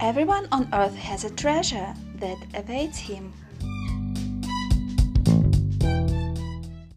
Everyone on earth has a treasure that awaits him.